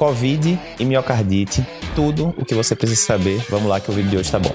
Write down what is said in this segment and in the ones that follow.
Covid e miocardite, tudo o que você precisa saber. Vamos lá que o vídeo de hoje tá bom.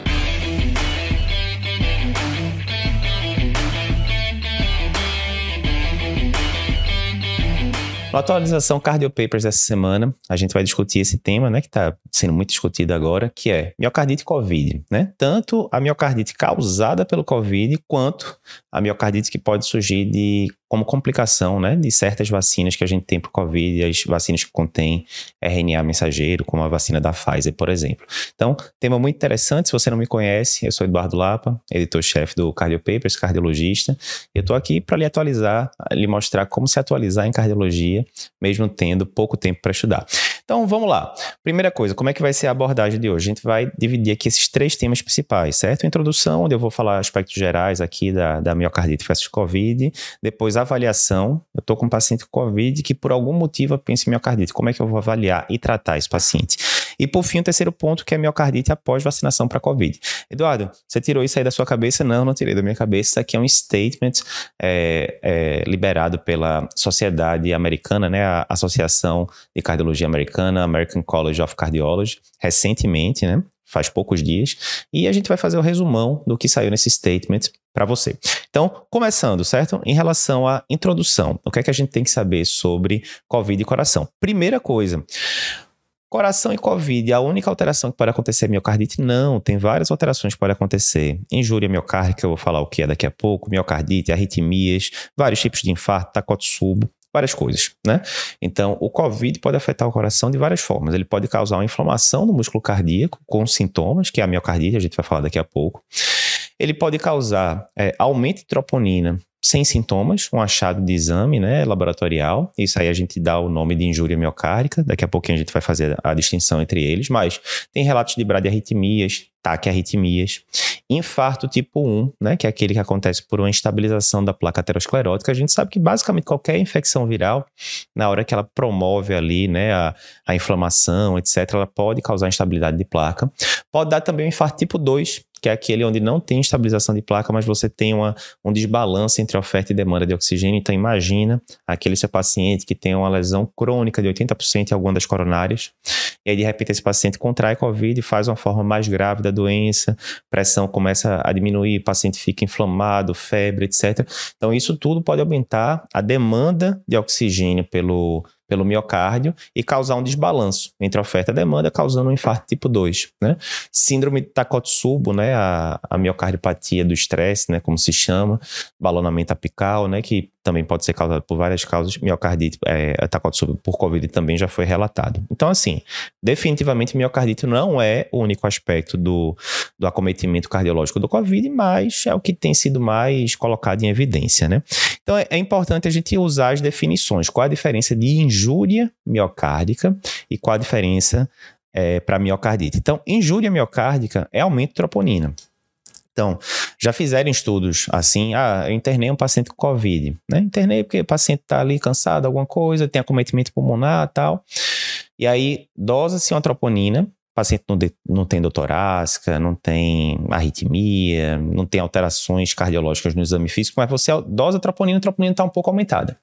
Na atualização Cardio Papers dessa semana, a gente vai discutir esse tema, né, que está sendo muito discutido agora, que é miocardite COVID, né? Tanto a miocardite causada pelo COVID, quanto a miocardite que pode surgir de como complicação né, de certas vacinas que a gente tem para o Covid, as vacinas que contêm RNA mensageiro, como a vacina da Pfizer, por exemplo. Então, tema muito interessante. Se você não me conhece, eu sou Eduardo Lapa, editor-chefe do Cardio Papers, cardiologista. Eu estou aqui para lhe atualizar, lhe mostrar como se atualizar em cardiologia, mesmo tendo pouco tempo para estudar. Então, vamos lá. Primeira coisa, como é que vai ser a abordagem de hoje? A gente vai dividir aqui esses três temas principais, certo? Introdução, onde eu vou falar aspectos gerais aqui da, da miocardite versus Covid. Depois, avaliação. Eu estou com um paciente com Covid que, por algum motivo, pensa em miocardite. Como é que eu vou avaliar e tratar esse paciente? E, por fim, o terceiro ponto, que é miocardite após vacinação para Covid. Eduardo, você tirou isso aí da sua cabeça? Não, não tirei da minha cabeça. Isso aqui é um statement é, é, liberado pela Sociedade Americana, né? A Associação de Cardiologia Americana American College of Cardiology, recentemente, né? Faz poucos dias. E a gente vai fazer o resumão do que saiu nesse statement para você. Então, começando, certo? Em relação à introdução, o que é que a gente tem que saber sobre Covid e coração? Primeira coisa. Coração e Covid, a única alteração que pode acontecer é miocardite? Não, tem várias alterações que podem acontecer. Injúria miocárdica, eu vou falar o que é daqui a pouco, miocardite, arritmias, vários tipos de infarto, takotsubo várias coisas, né? Então, o COVID pode afetar o coração de várias formas. Ele pode causar uma inflamação no músculo cardíaco com sintomas, que é a miocardite, a gente vai falar daqui a pouco. Ele pode causar é, aumento de troponina sem sintomas, um achado de exame né, laboratorial. Isso aí a gente dá o nome de injúria miocárdica. Daqui a pouquinho a gente vai fazer a distinção entre eles. Mas tem relatos de bradiarritmias, taquiarritmias, infarto tipo 1, né, que é aquele que acontece por uma instabilização da placa aterosclerótica. A gente sabe que basicamente qualquer infecção viral, na hora que ela promove ali, né, a, a inflamação, etc., ela pode causar instabilidade de placa. Pode dar também um infarto tipo 2, que é aquele onde não tem estabilização de placa, mas você tem uma, um desbalanço entre oferta e demanda de oxigênio. Então, imagina aquele seu paciente que tem uma lesão crônica de 80% em alguma das coronárias, e aí, de repente, esse paciente contrai Covid e faz uma forma mais grave da doença, pressão começa a diminuir, o paciente fica inflamado, febre, etc. Então, isso tudo pode aumentar a demanda de oxigênio pelo pelo miocárdio e causar um desbalanço entre oferta e demanda, causando um infarto tipo 2. Né? Síndrome de Takotsubo, né? a, a miocardiopatia do estresse, né? como se chama, balonamento apical, né? que também pode ser causado por várias causas, miocardite, é, Takotsubo por Covid também já foi relatado. Então, assim, definitivamente miocardite não é o único aspecto do, do acometimento cardiológico do Covid, mas é o que tem sido mais colocado em evidência, né? Então, é, é importante a gente usar as definições. Qual a diferença de injúria miocárdica e qual a diferença é, para miocardite? Então, injúria miocárdica é aumento de troponina. Então, já fizeram estudos assim, ah, eu internei um paciente com Covid, né? Internei porque o paciente está ali cansado, alguma coisa, tem acometimento pulmonar tal. E aí, dosa-se uma troponina, paciente não, de, não tem dor torácica, não tem arritmia, não tem alterações cardiológicas no exame físico, mas você dosa a troponina, a troponina está um pouco aumentada.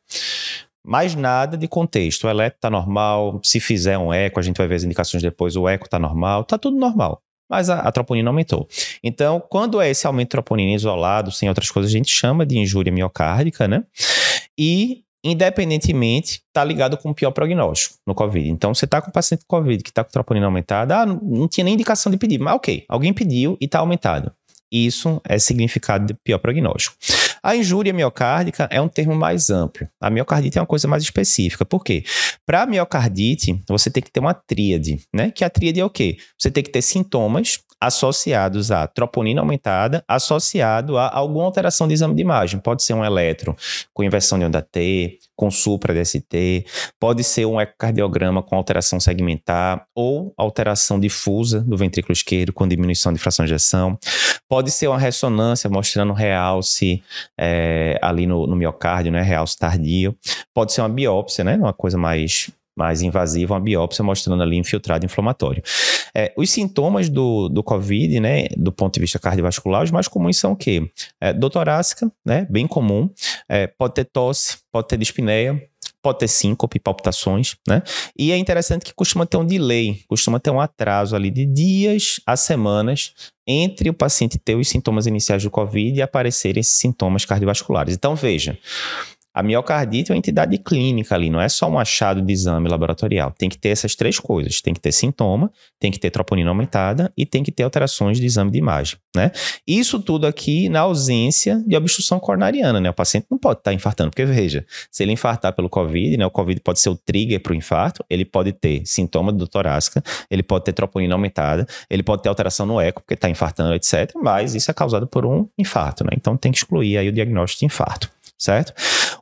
Mais nada de contexto. O eletro está normal. Se fizer um eco, a gente vai ver as indicações depois. O eco está normal. Está tudo normal mas a, a, troponina aumentou. Então, quando é esse aumento de troponina isolado, sem outras coisas, a gente chama de injúria miocárdica, né? E independentemente, está ligado com o pior prognóstico no COVID. Então, você está com um paciente com COVID que está com troponina aumentada, ah, não, não, tinha nem indicação de pedir, mas ok, alguém pediu e está aumentado. Isso é significado de pior prognóstico. A injúria miocárdica é um termo mais amplo. A miocardite é uma coisa mais específica. Por quê? Para miocardite, você tem que ter uma tríade, né? Que a tríade é o quê? Você tem que ter sintomas associados a troponina aumentada, associado a alguma alteração de exame de imagem. Pode ser um eletro com inversão de onda T, com supra DST, pode ser um ecocardiograma com alteração segmentar ou alteração difusa do ventrículo esquerdo com diminuição de fração de ejeção. Pode ser uma ressonância mostrando realce é, ali no, no miocárdio, né, realce tardio. Pode ser uma biópsia, né, uma coisa mais mais invasiva, uma biópsia mostrando ali infiltrado inflamatório. É, os sintomas do, do COVID, né, do ponto de vista cardiovascular, os mais comuns são o quê? É, dor torácica, né, bem comum, é, pode ter tosse, pode ter dispneia, pode ter síncope, palpitações, né? E é interessante que costuma ter um delay, costuma ter um atraso ali de dias a semanas entre o paciente ter os sintomas iniciais do COVID e aparecerem esses sintomas cardiovasculares. Então, veja, a miocardite é uma entidade clínica ali, não é só um achado de exame laboratorial. Tem que ter essas três coisas: tem que ter sintoma, tem que ter troponina aumentada e tem que ter alterações de exame de imagem, né? Isso tudo aqui na ausência de obstrução coronariana, né? O paciente não pode estar infartando, porque veja, se ele infartar pelo COVID, né? O COVID pode ser o trigger para o infarto, ele pode ter sintoma do torácica, ele pode ter troponina aumentada, ele pode ter alteração no eco, porque está infartando, etc. Mas isso é causado por um infarto, né? Então tem que excluir aí o diagnóstico de infarto certo?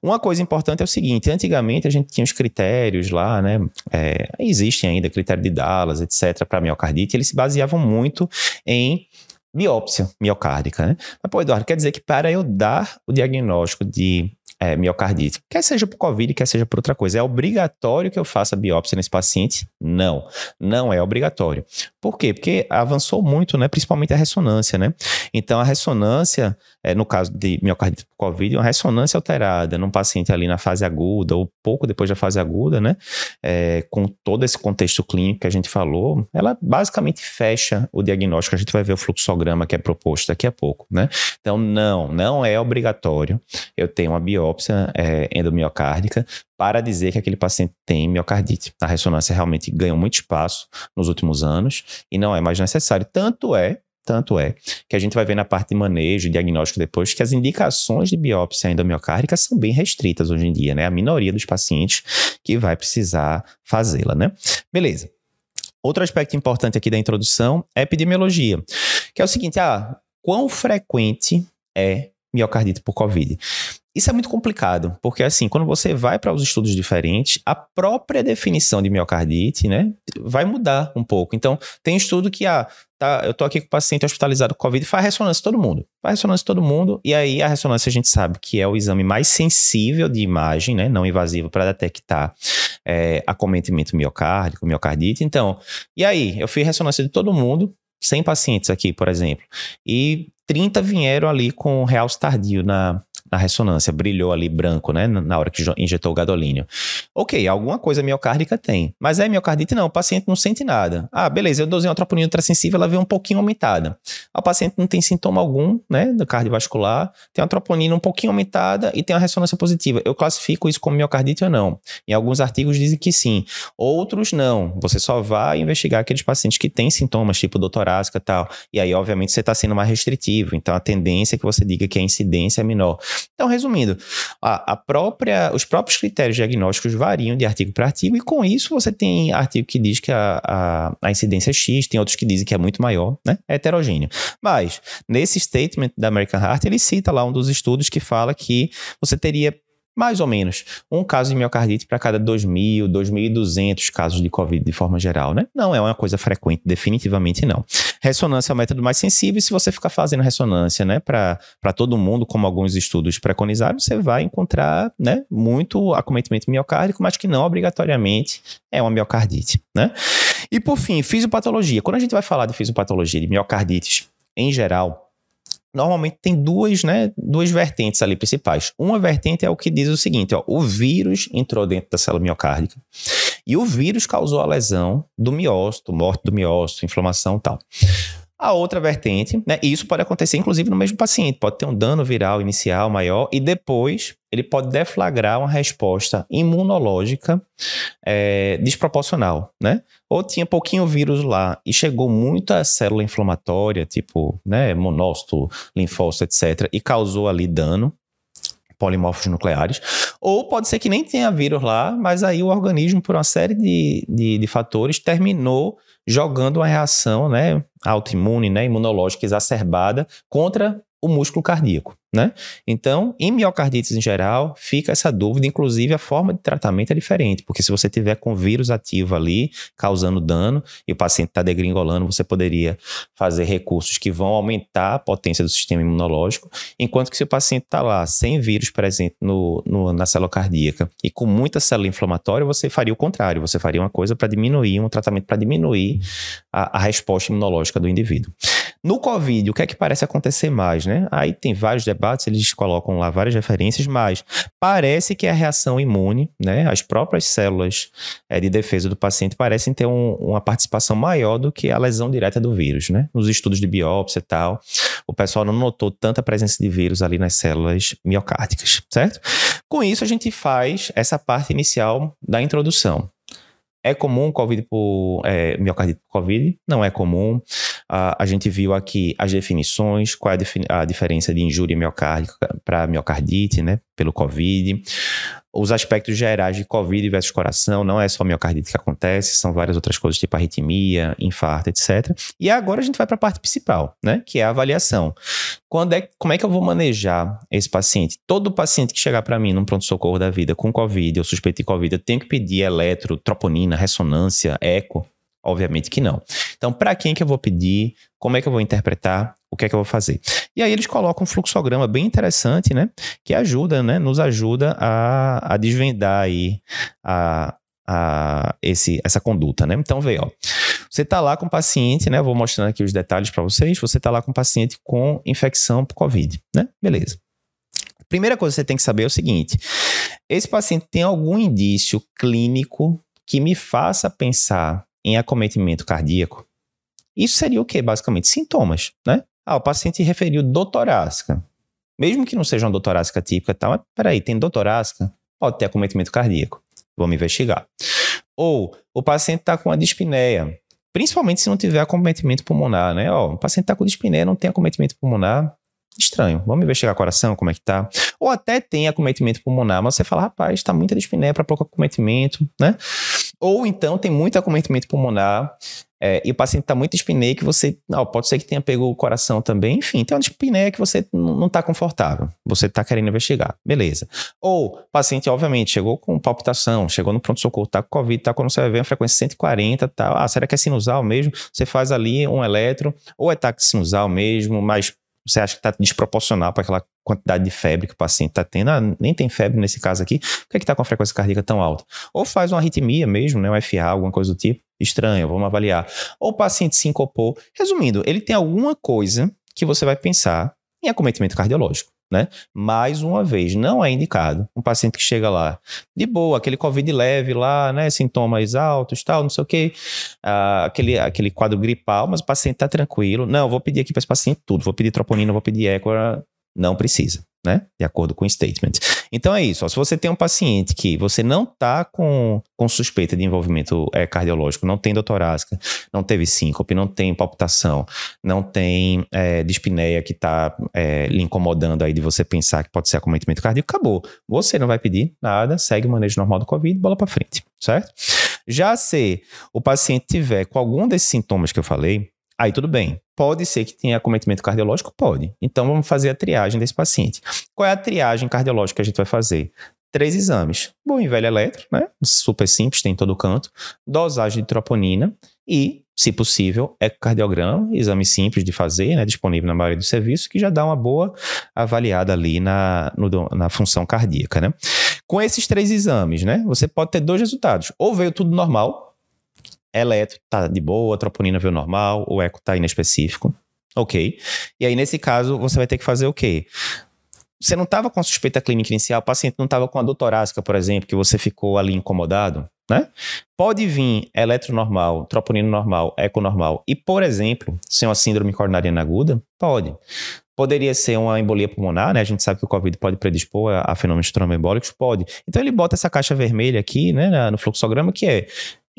Uma coisa importante é o seguinte: antigamente a gente tinha os critérios lá, né? É, existem ainda critério de Dallas, etc., para miocardite, eles se baseavam muito em biópsia miocárdica, né? Mas, pô, Eduardo, quer dizer que para eu dar o diagnóstico de é, miocardite, quer seja por Covid, quer seja por outra coisa. É obrigatório que eu faça biópsia nesse paciente? Não, não é obrigatório. Por quê? Porque avançou muito, né? Principalmente a ressonância, né? Então, a ressonância, é, no caso de miocardite por Covid, uma ressonância alterada num paciente ali na fase aguda ou pouco depois da fase aguda, né? É, com todo esse contexto clínico que a gente falou, ela basicamente fecha o diagnóstico. A gente vai ver o fluxograma que é proposto daqui a pouco, né? Então, não, não é obrigatório eu ter uma biópsia biópsia é, endomiocárdica para dizer que aquele paciente tem miocardite. A ressonância realmente ganhou muito espaço nos últimos anos e não é mais necessário. Tanto é tanto é que a gente vai ver na parte de manejo e diagnóstico depois que as indicações de biópsia endomiocárdica são bem restritas hoje em dia, né? A minoria dos pacientes que vai precisar fazê-la, né? Beleza. Outro aspecto importante aqui da introdução é epidemiologia, que é o seguinte: ah, quão frequente é miocardite por Covid? Isso é muito complicado, porque assim, quando você vai para os estudos diferentes, a própria definição de miocardite, né, vai mudar um pouco. Então, tem estudo que, ah, tá, eu tô aqui com o paciente hospitalizado com Covid, faz ressonância todo mundo. Faz ressonância todo mundo, e aí a ressonância a gente sabe que é o exame mais sensível de imagem, né, não invasivo, para detectar é, acometimento miocárdico, miocardite. Então, e aí, eu fiz ressonância de todo mundo, 100 pacientes aqui, por exemplo, e 30 vieram ali com realce tardio na, na ressonância, brilhou ali branco, né, na hora que injetou o gadolínio. Ok, alguma coisa miocárdica tem, mas é miocardite não, o paciente não sente nada. Ah, beleza, eu dosei uma troponina ultrassensível, ela veio um pouquinho aumentada. O paciente não tem sintoma algum, né, do cardiovascular, tem uma troponina um pouquinho aumentada e tem uma ressonância positiva. Eu classifico isso como miocardite ou não? Em alguns artigos dizem que sim, outros não. Você só vai investigar aqueles pacientes que têm sintomas, tipo doutorásica e tal. E aí, obviamente, você está sendo mais restritivo, então a tendência é que você diga que a incidência é menor. Então, resumindo, a, a própria, os próprios critérios diagnósticos variam de artigo para artigo, e com isso você tem artigo que diz que a, a, a incidência é X, tem outros que dizem que é muito maior, né? É heterogêneo. Mas, nesse statement da American Heart, ele cita lá um dos estudos que fala que você teria mais ou menos um caso de miocardite para cada 2.000, 2.200 casos de Covid de forma geral, né? Não é uma coisa frequente, definitivamente não. Ressonância é o método mais sensível e se você ficar fazendo ressonância, né, para todo mundo, como alguns estudos preconizaram, você vai encontrar, né, muito acometimento miocárdico, mas que não obrigatoriamente é uma miocardite, né? E por fim, fisiopatologia. Quando a gente vai falar de fisiopatologia de miocardites em geral, normalmente tem duas, né, duas vertentes ali principais. Uma vertente é o que diz o seguinte, ó, o vírus entrou dentro da célula miocárdica e o vírus causou a lesão do miócito, morte do miócito, inflamação e tal. A outra vertente, né, e isso pode acontecer inclusive no mesmo paciente, pode ter um dano viral inicial maior e depois ele pode deflagrar uma resposta imunológica é, desproporcional, né? Ou tinha pouquinho vírus lá e chegou muita célula inflamatória, tipo, né, monócito, linfócito, etc., e causou ali dano, polimorfos nucleares, ou pode ser que nem tenha vírus lá, mas aí o organismo, por uma série de, de, de fatores, terminou jogando uma reação né, autoimune, né, imunológica exacerbada contra o músculo cardíaco, né? Então, em miocardites em geral, fica essa dúvida, inclusive a forma de tratamento é diferente, porque se você tiver com vírus ativo ali, causando dano, e o paciente está degringolando, você poderia fazer recursos que vão aumentar a potência do sistema imunológico, enquanto que se o paciente está lá sem vírus presente no, no, na célula cardíaca e com muita célula inflamatória, você faria o contrário, você faria uma coisa para diminuir, um tratamento para diminuir a, a resposta imunológica do indivíduo. No Covid, o que é que parece acontecer mais, né? Aí tem vários eles colocam lá várias referências, mas parece que a reação imune, né? As próprias células é, de defesa do paciente parecem ter um, uma participação maior do que a lesão direta do vírus, né? Nos estudos de biópsia e tal, o pessoal não notou tanta presença de vírus ali nas células miocárdicas, certo? Com isso, a gente faz essa parte inicial da introdução. É comum COVID por é, miocardite por COVID? Não é comum. A gente viu aqui as definições, qual é a, a diferença de injúria miocárdica para miocardite, né, pelo COVID os aspectos gerais de Covid versus coração, não é só miocardite que acontece, são várias outras coisas, tipo arritmia, infarto, etc. E agora a gente vai para a parte principal, né? Que é a avaliação. Quando é, como é que eu vou manejar esse paciente? Todo paciente que chegar para mim num pronto-socorro da vida com Covid ou suspeito de Covid, eu tenho que pedir eletro, troponina, ressonância, eco? Obviamente que não. Então, para quem que eu vou pedir? Como é que eu vou interpretar? O que é que eu vou fazer? E aí eles colocam um fluxograma bem interessante, né? Que ajuda, né? Nos ajuda a, a desvendar aí a, a esse, essa conduta, né? Então, vê, ó. Você está lá com o paciente, né? Eu vou mostrando aqui os detalhes para vocês. Você está lá com o paciente com infecção por Covid, né? Beleza. Primeira coisa que você tem que saber é o seguinte: esse paciente tem algum indício clínico que me faça pensar em acometimento cardíaco, isso seria o que, basicamente? Sintomas, né? Ah, o paciente referiu dor torácica. Mesmo que não seja uma dor torácica típica, tá, mas peraí, tem dor torácica? Pode ter acometimento cardíaco. Vamos investigar. Ou o paciente está com a dispneia, principalmente se não tiver acometimento pulmonar, né? Ó, o paciente está com dispneia, não tem acometimento pulmonar, estranho. Vamos investigar o coração, como é que tá. Ou até tem acometimento pulmonar, mas você fala, rapaz, está muita dispneia para pouco acometimento, né? Ou então tem muito acometimento pulmonar é, e o paciente está muito dispneia que você, não, pode ser que tenha pego o coração também, enfim, tem uma dispneia que você não está confortável, você está querendo investigar, beleza. Ou paciente, obviamente, chegou com palpitação, chegou no pronto-socorro, está com Covid, está quando você vai ver uma frequência 140 tal, ah, será que é sinusal mesmo? Você faz ali um eletro, ou é taque sinusal mesmo, mas você acha que está desproporcional para aquela quantidade de febre que o paciente está tendo, ah, nem tem febre nesse caso aqui, por que é está com a frequência cardíaca tão alta? Ou faz uma arritmia mesmo, né, um FA, alguma coisa do tipo, estranho, vamos avaliar. Ou o paciente sincopou. Resumindo, ele tem alguma coisa que você vai pensar em acometimento cardiológico né? Mais uma vez, não é indicado um paciente que chega lá de boa, aquele COVID leve lá, né? Sintomas altos, tal, não sei o quê, uh, aquele, aquele quadro gripal, mas o paciente tá tranquilo. Não, vou pedir aqui para esse paciente tudo, vou pedir troponina, vou pedir eco, não precisa né? De acordo com o statement. Então é isso. Ó, se você tem um paciente que você não está com, com suspeita de envolvimento é, cardiológico, não tem doutorásica, não teve síncope, não tem palpitação, não tem é, dispneia que está é, lhe incomodando aí de você pensar que pode ser acometimento cardíaco, acabou. Você não vai pedir nada, segue o manejo normal do Covid, bola para frente, certo? Já se o paciente tiver com algum desses sintomas que eu falei, Aí tudo bem. Pode ser que tenha acometimento cardiológico? Pode. Então vamos fazer a triagem desse paciente. Qual é a triagem cardiológica que a gente vai fazer? Três exames. Bom e velho eletro, né? Super simples, tem em todo canto. Dosagem de troponina e, se possível, ecocardiograma, exame simples de fazer, né? Disponível na maioria dos serviços, que já dá uma boa avaliada ali na, no, na função cardíaca, né? Com esses três exames, né? Você pode ter dois resultados. Ou veio tudo normal, eletro tá de boa, troponina veio normal, o eco tá inespecífico. Ok. E aí, nesse caso, você vai ter que fazer o quê? Você não estava com suspeita clínica inicial, o paciente não estava com a dor torácica, por exemplo, que você ficou ali incomodado, né? Pode vir eletro normal, troponina normal, eco normal e, por exemplo, ser uma síndrome coronariana aguda? Pode. Poderia ser uma embolia pulmonar, né? A gente sabe que o Covid pode predispor a, a fenômenos tromboembólicos? Pode. Então ele bota essa caixa vermelha aqui, né, no fluxograma, que é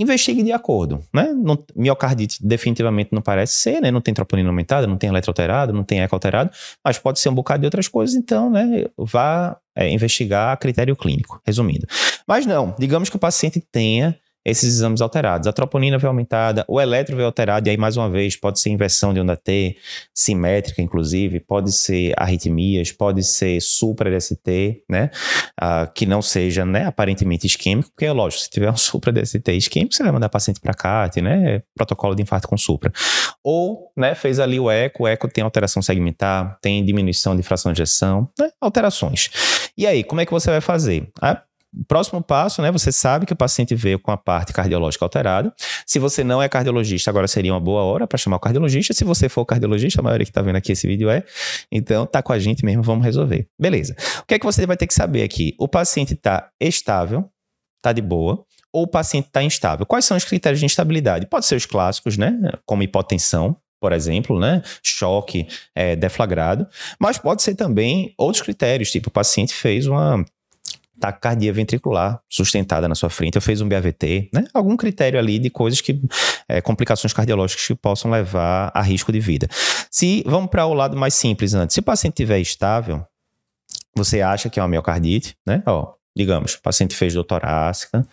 investigue de acordo, né? Não, miocardite definitivamente não parece ser, né? Não tem troponina aumentada, não tem eletro alterado, não tem eco alterado, mas pode ser um bocado de outras coisas, então, né? Vá é, investigar a critério clínico, resumindo. Mas não, digamos que o paciente tenha esses exames alterados. A troponina veio aumentada, o eletro veio alterado, e aí, mais uma vez, pode ser inversão de onda T, simétrica, inclusive, pode ser arritmias, pode ser supra-DST, né? Ah, que não seja, né, aparentemente isquêmico, porque é lógico, se tiver um supra-DST isquêmico, você vai mandar paciente para CAT, né? Protocolo de infarto com supra. Ou, né, fez ali o eco, o eco tem alteração segmentar, tem diminuição de fração de ejeção, né? Alterações. E aí, como é que você vai fazer? Ah, próximo passo, né? Você sabe que o paciente veio com a parte cardiológica alterada. Se você não é cardiologista, agora seria uma boa hora para chamar o cardiologista. Se você for cardiologista, a maioria que está vendo aqui esse vídeo é. Então, tá com a gente mesmo, vamos resolver. Beleza. O que é que você vai ter que saber aqui? O paciente está estável, tá de boa ou o paciente está instável. Quais são os critérios de instabilidade? Pode ser os clássicos, né? Como hipotensão, por exemplo, né? Choque é, deflagrado, mas pode ser também outros critérios, tipo o paciente fez uma taquicardia ventricular sustentada na sua frente, ou fez um BAVT, né? Algum critério ali de coisas que, é, complicações cardiológicas que possam levar a risco de vida. Se, vamos para o lado mais simples antes, se o paciente estiver estável, você acha que é uma miocardite, né? Ó, digamos, o paciente fez dor torácica,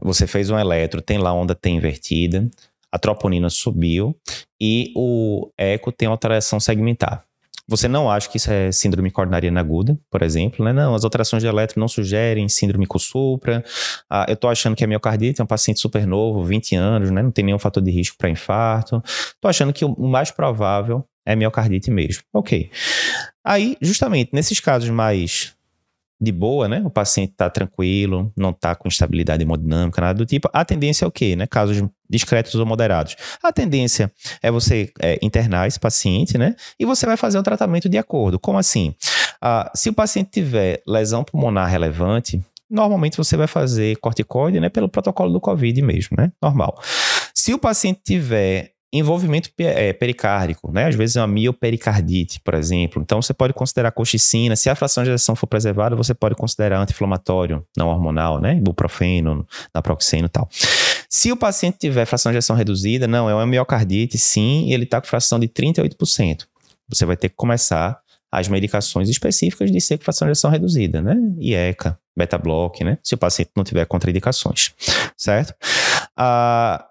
você fez um eletro, tem lá onda T invertida, a troponina subiu e o eco tem alteração segmentar. Você não acha que isso é síndrome coronariana aguda, por exemplo, né? Não, as alterações de eletro não sugerem síndrome supra. Ah, eu tô achando que a miocardite é um paciente super novo, 20 anos, né? Não tem nenhum fator de risco para infarto. Tô achando que o mais provável é miocardite mesmo. Ok. Aí, justamente, nesses casos mais de boa, né? O paciente está tranquilo, não está com instabilidade hemodinâmica, nada do tipo. A tendência é o quê, né? Casos discretos ou moderados. A tendência é você é, internar esse paciente, né? E você vai fazer o tratamento de acordo. Como assim? Ah, se o paciente tiver lesão pulmonar relevante, normalmente você vai fazer corticoide, né? Pelo protocolo do COVID mesmo, né? Normal. Se o paciente tiver envolvimento é, pericárdico, né? Às vezes é uma miopericardite, por exemplo. Então você pode considerar colchicina. Se a fração de ejeção for preservada, você pode considerar anti-inflamatório não hormonal, né? Ibuprofeno, naproxeno e tal. Se o paciente tiver fração de ejeção reduzida, não, é uma miocardite, sim, ele está com fração de 38%. Você vai ter que começar as medicações específicas de ser fração de ejeção reduzida, né? IECA, beta-block, né? Se o paciente não tiver contraindicações, certo? Ah,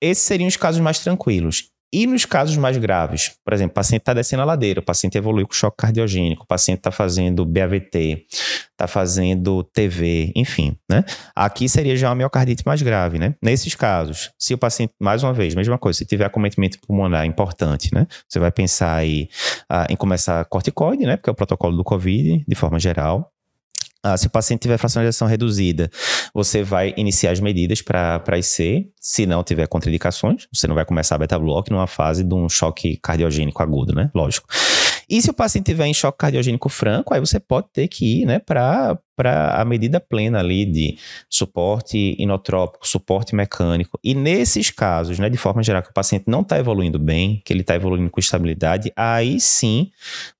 esses seriam os casos mais tranquilos. E nos casos mais graves, por exemplo, o paciente está descendo a ladeira, o paciente evoluiu com choque cardiogênico, o paciente está fazendo BAVT, está fazendo TV, enfim, né? Aqui seria já uma miocardite mais grave, né? Nesses casos, se o paciente, mais uma vez, mesma coisa, se tiver acometimento pulmonar importante, né? Você vai pensar aí ah, em começar corticoide, né? Porque é o protocolo do COVID, de forma geral. Ah, se o paciente tiver ejeção reduzida, você vai iniciar as medidas para IC, se não tiver contraindicações, você não vai começar a beta-block numa fase de um choque cardiogênico agudo, né? Lógico. E se o paciente tiver em choque cardiogênico franco, aí você pode ter que ir, né, para a medida plena ali de suporte inotrópico, suporte mecânico. E nesses casos, né, de forma geral, que o paciente não está evoluindo bem, que ele está evoluindo com estabilidade, aí sim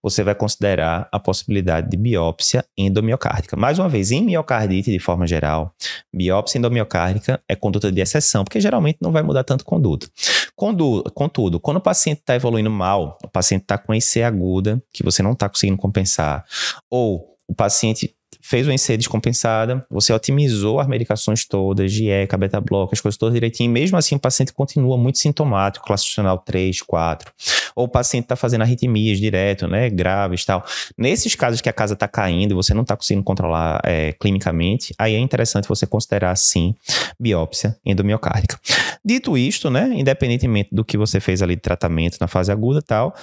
você vai considerar a possibilidade de biópsia endomiocárdica. Mais uma vez, em miocardite, de forma geral, biópsia endomiocárdica é conduta de exceção, porque geralmente não vai mudar tanto conduta. Contudo, quando o paciente está evoluindo mal, o paciente está com EC aguda, que você não está conseguindo compensar, ou o paciente fez o NC descompensada, você otimizou as medicações todas, GIECA, beta-bloco, as coisas todas direitinho, mesmo assim o paciente continua muito sintomático, classificacional 3, 4. Ou o paciente está fazendo arritmias direto, né, graves e tal. Nesses casos que a casa está caindo e você não está conseguindo controlar é, clinicamente, aí é interessante você considerar, sim, biópsia endomiocárdica. Dito isto, né, independentemente do que você fez ali de tratamento na fase aguda e tal,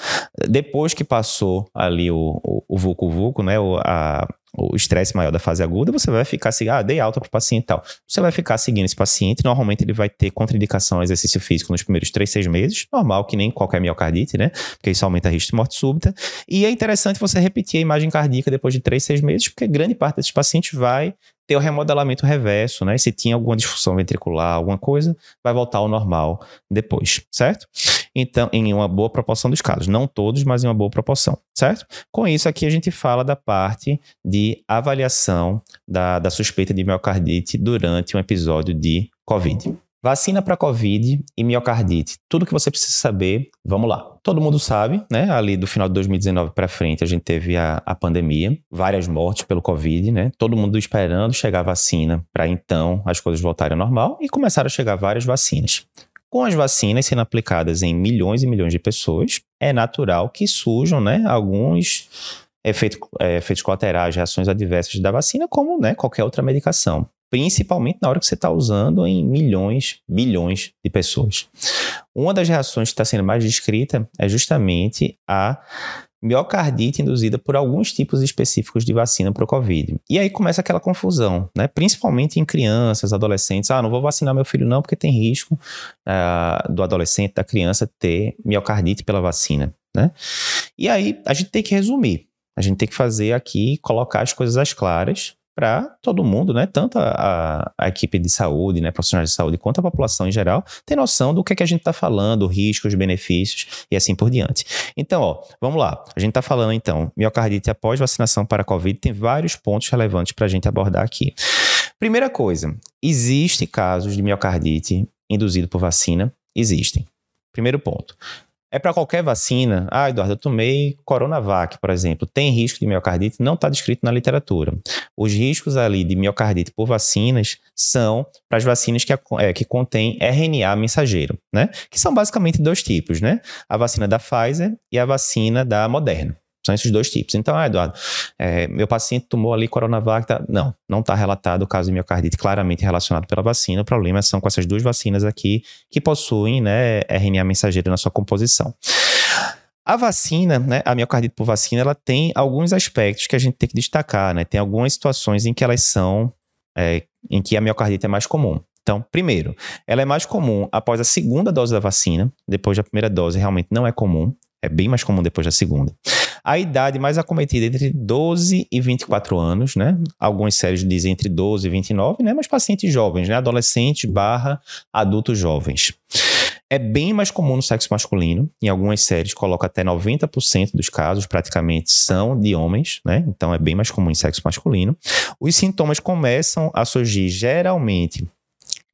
depois que passou ali o, o, o vulco-vulco, né, o, a, o estresse maior da fase aguda, você vai ficar assim, ah, dei alta para o paciente e tal. Você vai ficar seguindo esse paciente, normalmente ele vai ter contraindicação ao exercício físico nos primeiros 3, 6 meses, normal, que nem qualquer miocardite, né? Porque isso aumenta o risco de morte súbita. E é interessante você repetir a imagem cardíaca depois de 3, 6 meses, porque grande parte desses pacientes vai ter o remodelamento reverso, né? Se tinha alguma disfunção ventricular, alguma coisa, vai voltar ao normal depois, certo? Então, em uma boa proporção dos casos, não todos, mas em uma boa proporção, certo? Com isso aqui a gente fala da parte de avaliação da, da suspeita de miocardite durante um episódio de COVID. Vacina para Covid e miocardite. Tudo que você precisa saber, vamos lá. Todo mundo sabe, né? Ali do final de 2019 para frente, a gente teve a, a pandemia, várias mortes pelo Covid, né? Todo mundo esperando chegar a vacina para então as coisas voltarem ao normal e começaram a chegar várias vacinas. Com as vacinas sendo aplicadas em milhões e milhões de pessoas, é natural que surjam, né? Alguns efeitos, é, efeitos colaterais, reações adversas da vacina, como né, qualquer outra medicação principalmente na hora que você está usando em milhões, bilhões de pessoas. Uma das reações que está sendo mais descrita é justamente a miocardite induzida por alguns tipos específicos de vacina para o Covid. E aí começa aquela confusão, né? Principalmente em crianças, adolescentes. Ah, não vou vacinar meu filho não porque tem risco uh, do adolescente, da criança ter miocardite pela vacina, né? E aí a gente tem que resumir. A gente tem que fazer aqui, colocar as coisas às claras para todo mundo, né, tanto a, a, equipe de saúde, né, profissionais de saúde, quanto a população em geral, ter noção do que, é que a gente está falando, riscos, benefícios e assim por diante. Então, ó, vamos lá. A gente está falando, então, miocardite após vacinação para a Covid, tem vários pontos relevantes para a gente abordar aqui. Primeira coisa, existe casos de miocardite induzido por vacina? Existem. Primeiro ponto. É para qualquer vacina. Ah, Eduardo, eu tomei Coronavac, por exemplo. Tem risco de miocardite? Não está descrito na literatura. Os riscos ali de miocardite por vacinas são para as vacinas que, é, que contêm RNA mensageiro, né? Que são basicamente dois tipos, né? A vacina da Pfizer e a vacina da Moderna. São esses dois tipos. Então, ah, Eduardo, é, meu paciente tomou ali Coronavac. Tá... Não, não está relatado o caso de miocardite claramente relacionado pela vacina. O problema são com essas duas vacinas aqui que possuem né, RNA mensageiro na sua composição. A vacina, né, a miocardite por vacina, ela tem alguns aspectos que a gente tem que destacar, né? Tem algumas situações em que elas são, é, em que a miocardite é mais comum. Então, primeiro, ela é mais comum após a segunda dose da vacina. Depois da primeira dose, realmente não é comum. É bem mais comum depois da segunda. A idade mais acometida é entre 12 e 24 anos, né? Algumas séries dizem entre 12 e 29, né? Mas pacientes jovens, né? Adolescentes barra adultos jovens. É bem mais comum no sexo masculino. Em algumas séries coloca até 90% dos casos, praticamente, são de homens, né? Então é bem mais comum em sexo masculino. Os sintomas começam a surgir geralmente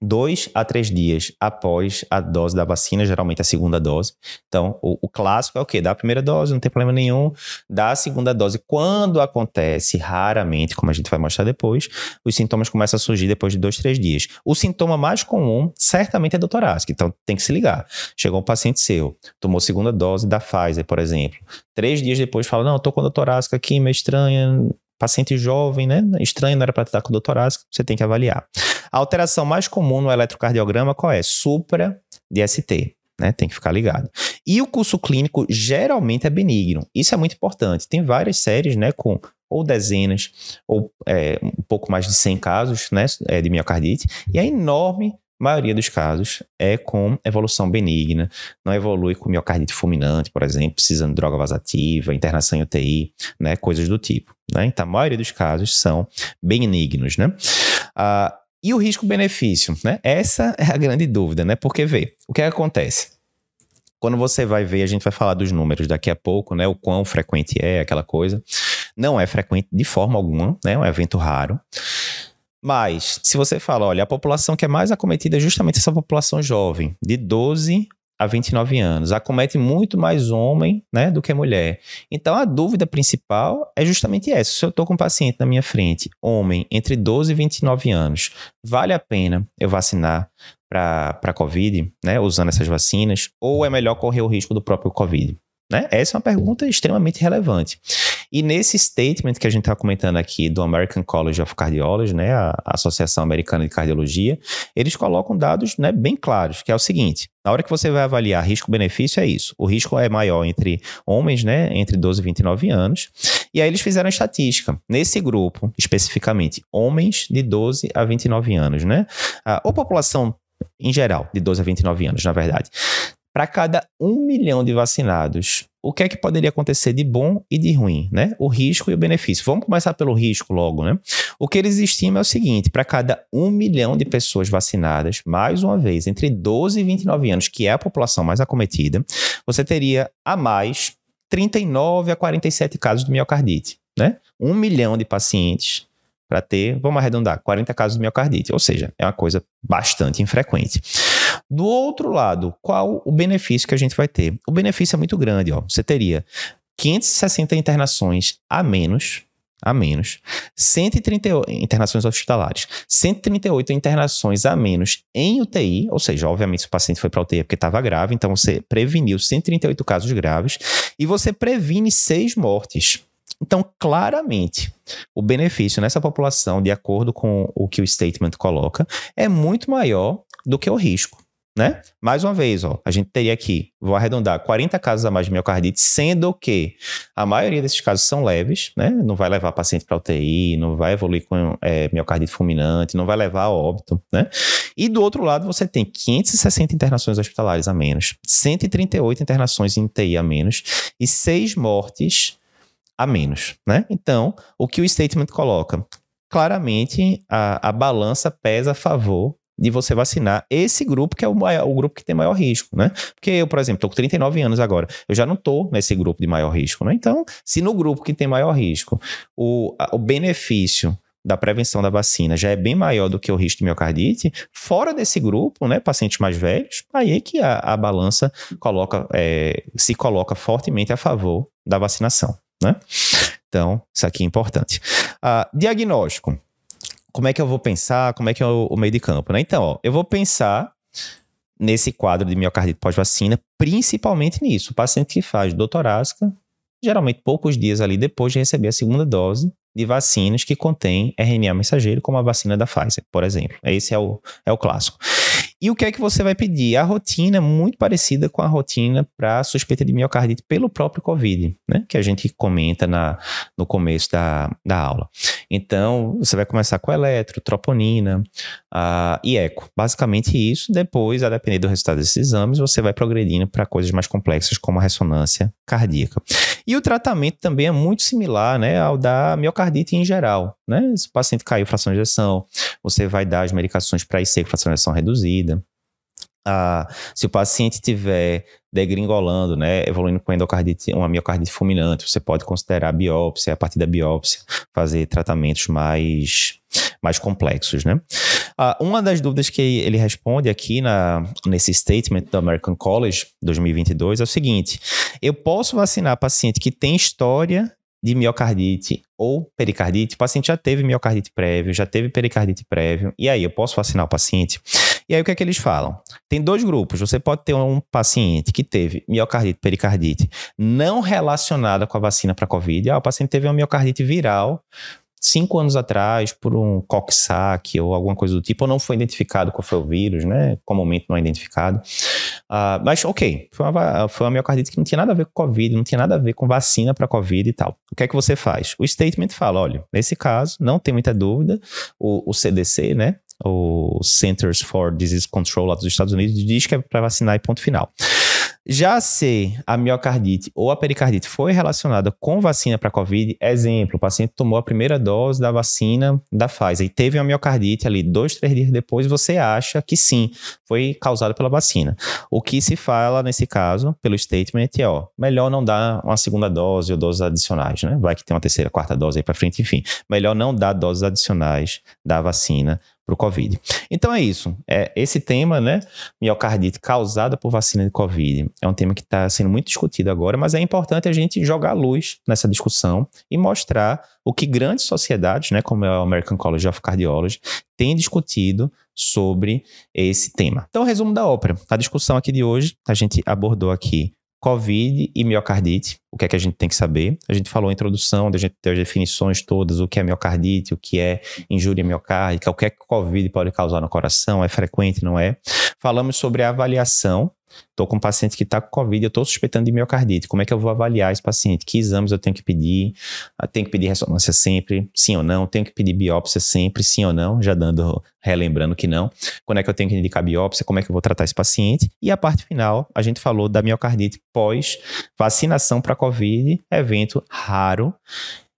dois a três dias após a dose da vacina, geralmente a segunda dose. Então, o, o, clássico é o quê? Dá a primeira dose, não tem problema nenhum. Dá a segunda dose. Quando acontece, raramente, como a gente vai mostrar depois, os sintomas começam a surgir depois de dois, três dias. O sintoma mais comum, certamente, é do torácico. Então, tem que se ligar. Chegou um paciente seu, tomou segunda dose da Pfizer, por exemplo. Três dias depois fala, não, tô com a torácica aqui, meio estranha, paciente jovem, né? Estranho, não era para estar com dor torácica, você tem que avaliar. A alteração mais comum no eletrocardiograma qual é? Supra de ST. Né, tem que ficar ligado. E o curso clínico geralmente é benigno. Isso é muito importante. Tem várias séries, né, com ou dezenas, ou é, um pouco mais de 100 casos, né, é, de miocardite, e a enorme maioria dos casos é com evolução benigna, não evolui com miocardite fulminante, por exemplo, precisando de droga vasativa, internação em UTI, né, coisas do tipo. Né? Então, a maioria dos casos são benignos, né? Ah, e o risco-benefício, né? Essa é a grande dúvida, né? Porque, vê, o que, é que acontece? Quando você vai ver, a gente vai falar dos números daqui a pouco, né? O quão frequente é aquela coisa. Não é frequente de forma alguma, né? É um evento raro. Mas, se você fala, olha, a população que é mais acometida é justamente essa população jovem, de 12 a 29 anos. Acomete muito mais homem né, do que mulher. Então, a dúvida principal é justamente essa. Se eu estou com um paciente na minha frente, homem, entre 12 e 29 anos, vale a pena eu vacinar para a Covid, né, usando essas vacinas, ou é melhor correr o risco do próprio Covid? Né? Essa é uma pergunta extremamente relevante. E nesse statement que a gente está comentando aqui do American College of Cardiology, né, a Associação Americana de Cardiologia, eles colocam dados né, bem claros, que é o seguinte: na hora que você vai avaliar risco-benefício, é isso. O risco é maior entre homens, né, entre 12 e 29 anos. E aí eles fizeram a estatística. Nesse grupo, especificamente, homens de 12 a 29 anos, né? Ou população em geral, de 12 a 29 anos, na verdade. Para cada um milhão de vacinados, o que é que poderia acontecer de bom e de ruim, né? O risco e o benefício. Vamos começar pelo risco logo, né? O que eles estimam é o seguinte: para cada um milhão de pessoas vacinadas, mais uma vez, entre 12 e 29 anos, que é a população mais acometida, você teria a mais 39 a 47 casos de miocardite, né? Um milhão de pacientes para ter, vamos arredondar, 40 casos de miocardite, ou seja, é uma coisa bastante infrequente. Do outro lado, qual o benefício que a gente vai ter? O benefício é muito grande, ó. Você teria 560 internações a menos, a menos, 138 internações hospitalares, 138 internações a menos em UTI, ou seja, obviamente se o paciente foi para UTI é porque estava grave, então você preveniu 138 casos graves e você previne seis mortes. Então, claramente, o benefício nessa população, de acordo com o que o statement coloca, é muito maior do que o risco. Né? Mais uma vez, ó, a gente teria aqui, vou arredondar, 40 casos a mais de miocardite, sendo que a maioria desses casos são leves, né? Não vai levar paciente para UTI, não vai evoluir com é, miocardite fulminante, não vai levar a óbito, né? E do outro lado, você tem 560 internações hospitalares a menos, 138 internações em UTI a menos e 6 mortes a menos, né? Então, o que o statement coloca? Claramente, a, a balança pesa a favor de você vacinar esse grupo que é o, maior, o grupo que tem maior risco, né? Porque eu, por exemplo, estou com 39 anos agora, eu já não estou nesse grupo de maior risco, né? Então, se no grupo que tem maior risco, o, o benefício da prevenção da vacina já é bem maior do que o risco de miocardite, fora desse grupo, né, pacientes mais velhos, aí é que a, a balança coloca, é, se coloca fortemente a favor da vacinação, né? Então, isso aqui é importante. Uh, diagnóstico como é que eu vou pensar, como é que é o, o meio de campo, né? Então, ó, eu vou pensar nesse quadro de miocardite pós-vacina, principalmente nisso. O paciente que faz doutorásica, geralmente poucos dias ali depois de receber a segunda dose de vacinas que contém RNA mensageiro, como a vacina da Pfizer, por exemplo. Esse é o, é o clássico. E o que é que você vai pedir? A rotina é muito parecida com a rotina para suspeita de miocardite pelo próprio COVID, né? Que a gente comenta na, no começo da, da aula. Então, você vai começar com eletro, troponina uh, e eco. Basicamente isso. Depois, a depender do resultado desses exames, você vai progredindo para coisas mais complexas, como a ressonância cardíaca. E o tratamento também é muito similar né, ao da miocardite em geral. Né? Se o paciente caiu fração de ejeção, você vai dar as medicações para IC fração de ejeção reduzida ah, se o paciente estiver degringolando, né, evoluindo com endocardite, uma miocardite fulminante, você pode considerar a biópsia, a partir da biópsia, fazer tratamentos mais, mais complexos, né. Ah, uma das dúvidas que ele responde aqui na, nesse statement do American College 2022 é o seguinte, eu posso vacinar paciente que tem história de miocardite ou pericardite, o paciente já teve miocardite prévio, já teve pericardite prévio, e aí eu posso vacinar o paciente? E aí o que é que eles falam? Tem dois grupos, você pode ter um paciente que teve miocardite, pericardite não relacionada com a vacina para COVID, ah, o paciente teve uma miocardite viral, cinco anos atrás por um coxsackie ou alguma coisa do tipo, ou não foi identificado qual foi o vírus, né? Comumente não é identificado. Uh, mas, ok, foi uma, foi uma miocardite que não tinha nada a ver com Covid, não tinha nada a ver com vacina para Covid e tal. O que é que você faz? O statement fala: olha, nesse caso, não tem muita dúvida, o, o CDC, né? O Centers for Disease Control lá dos Estados Unidos diz que é para vacinar e ponto final. Já se a miocardite ou a pericardite foi relacionada com vacina para COVID, exemplo, o paciente tomou a primeira dose da vacina da Pfizer e teve uma miocardite ali dois, três dias depois, você acha que sim, foi causado pela vacina. O que se fala nesse caso, pelo statement, é ó, melhor não dar uma segunda dose ou doses adicionais, né? Vai que tem uma terceira, quarta dose aí para frente, enfim. Melhor não dar doses adicionais da vacina para o Covid. Então é isso. É esse tema, né, miocardite causada por vacina de Covid, é um tema que está sendo muito discutido agora, mas é importante a gente jogar luz nessa discussão e mostrar o que grandes sociedades, né, como é o American College of Cardiology, têm discutido sobre esse tema. Então, resumo da ópera. A discussão aqui de hoje, a gente abordou aqui COVID e miocardite, o que é que a gente tem que saber? A gente falou a introdução, a gente tem as definições todas, o que é miocardite, o que é injúria miocárdica, o que é que COVID pode causar no coração, é frequente, não é? Falamos sobre a avaliação Estou com um paciente que está com Covid, eu estou suspeitando de miocardite. Como é que eu vou avaliar esse paciente? Que exames eu tenho que pedir? Ah, tenho que pedir ressonância sempre? Sim ou não? Tenho que pedir biópsia sempre? Sim ou não? Já dando, relembrando que não. Quando é que eu tenho que indicar biópsia? Como é que eu vou tratar esse paciente? E a parte final, a gente falou da miocardite pós vacinação para Covid, evento raro,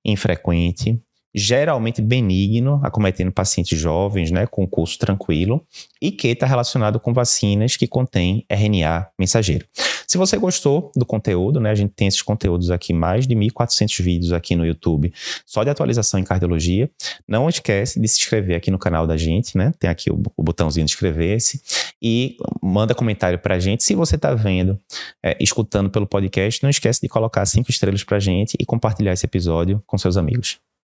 infrequente, geralmente benigno, acometendo pacientes jovens, né, com curso tranquilo, e que está relacionado com vacinas que contêm RNA mensageiro. Se você gostou do conteúdo, né, a gente tem esses conteúdos aqui, mais de 1.400 vídeos aqui no YouTube, só de atualização em cardiologia. Não esquece de se inscrever aqui no canal da gente, né? Tem aqui o, o botãozinho de inscrever-se e manda comentário para a gente. Se você está vendo, é, escutando pelo podcast, não esquece de colocar cinco estrelas para a gente e compartilhar esse episódio com seus amigos.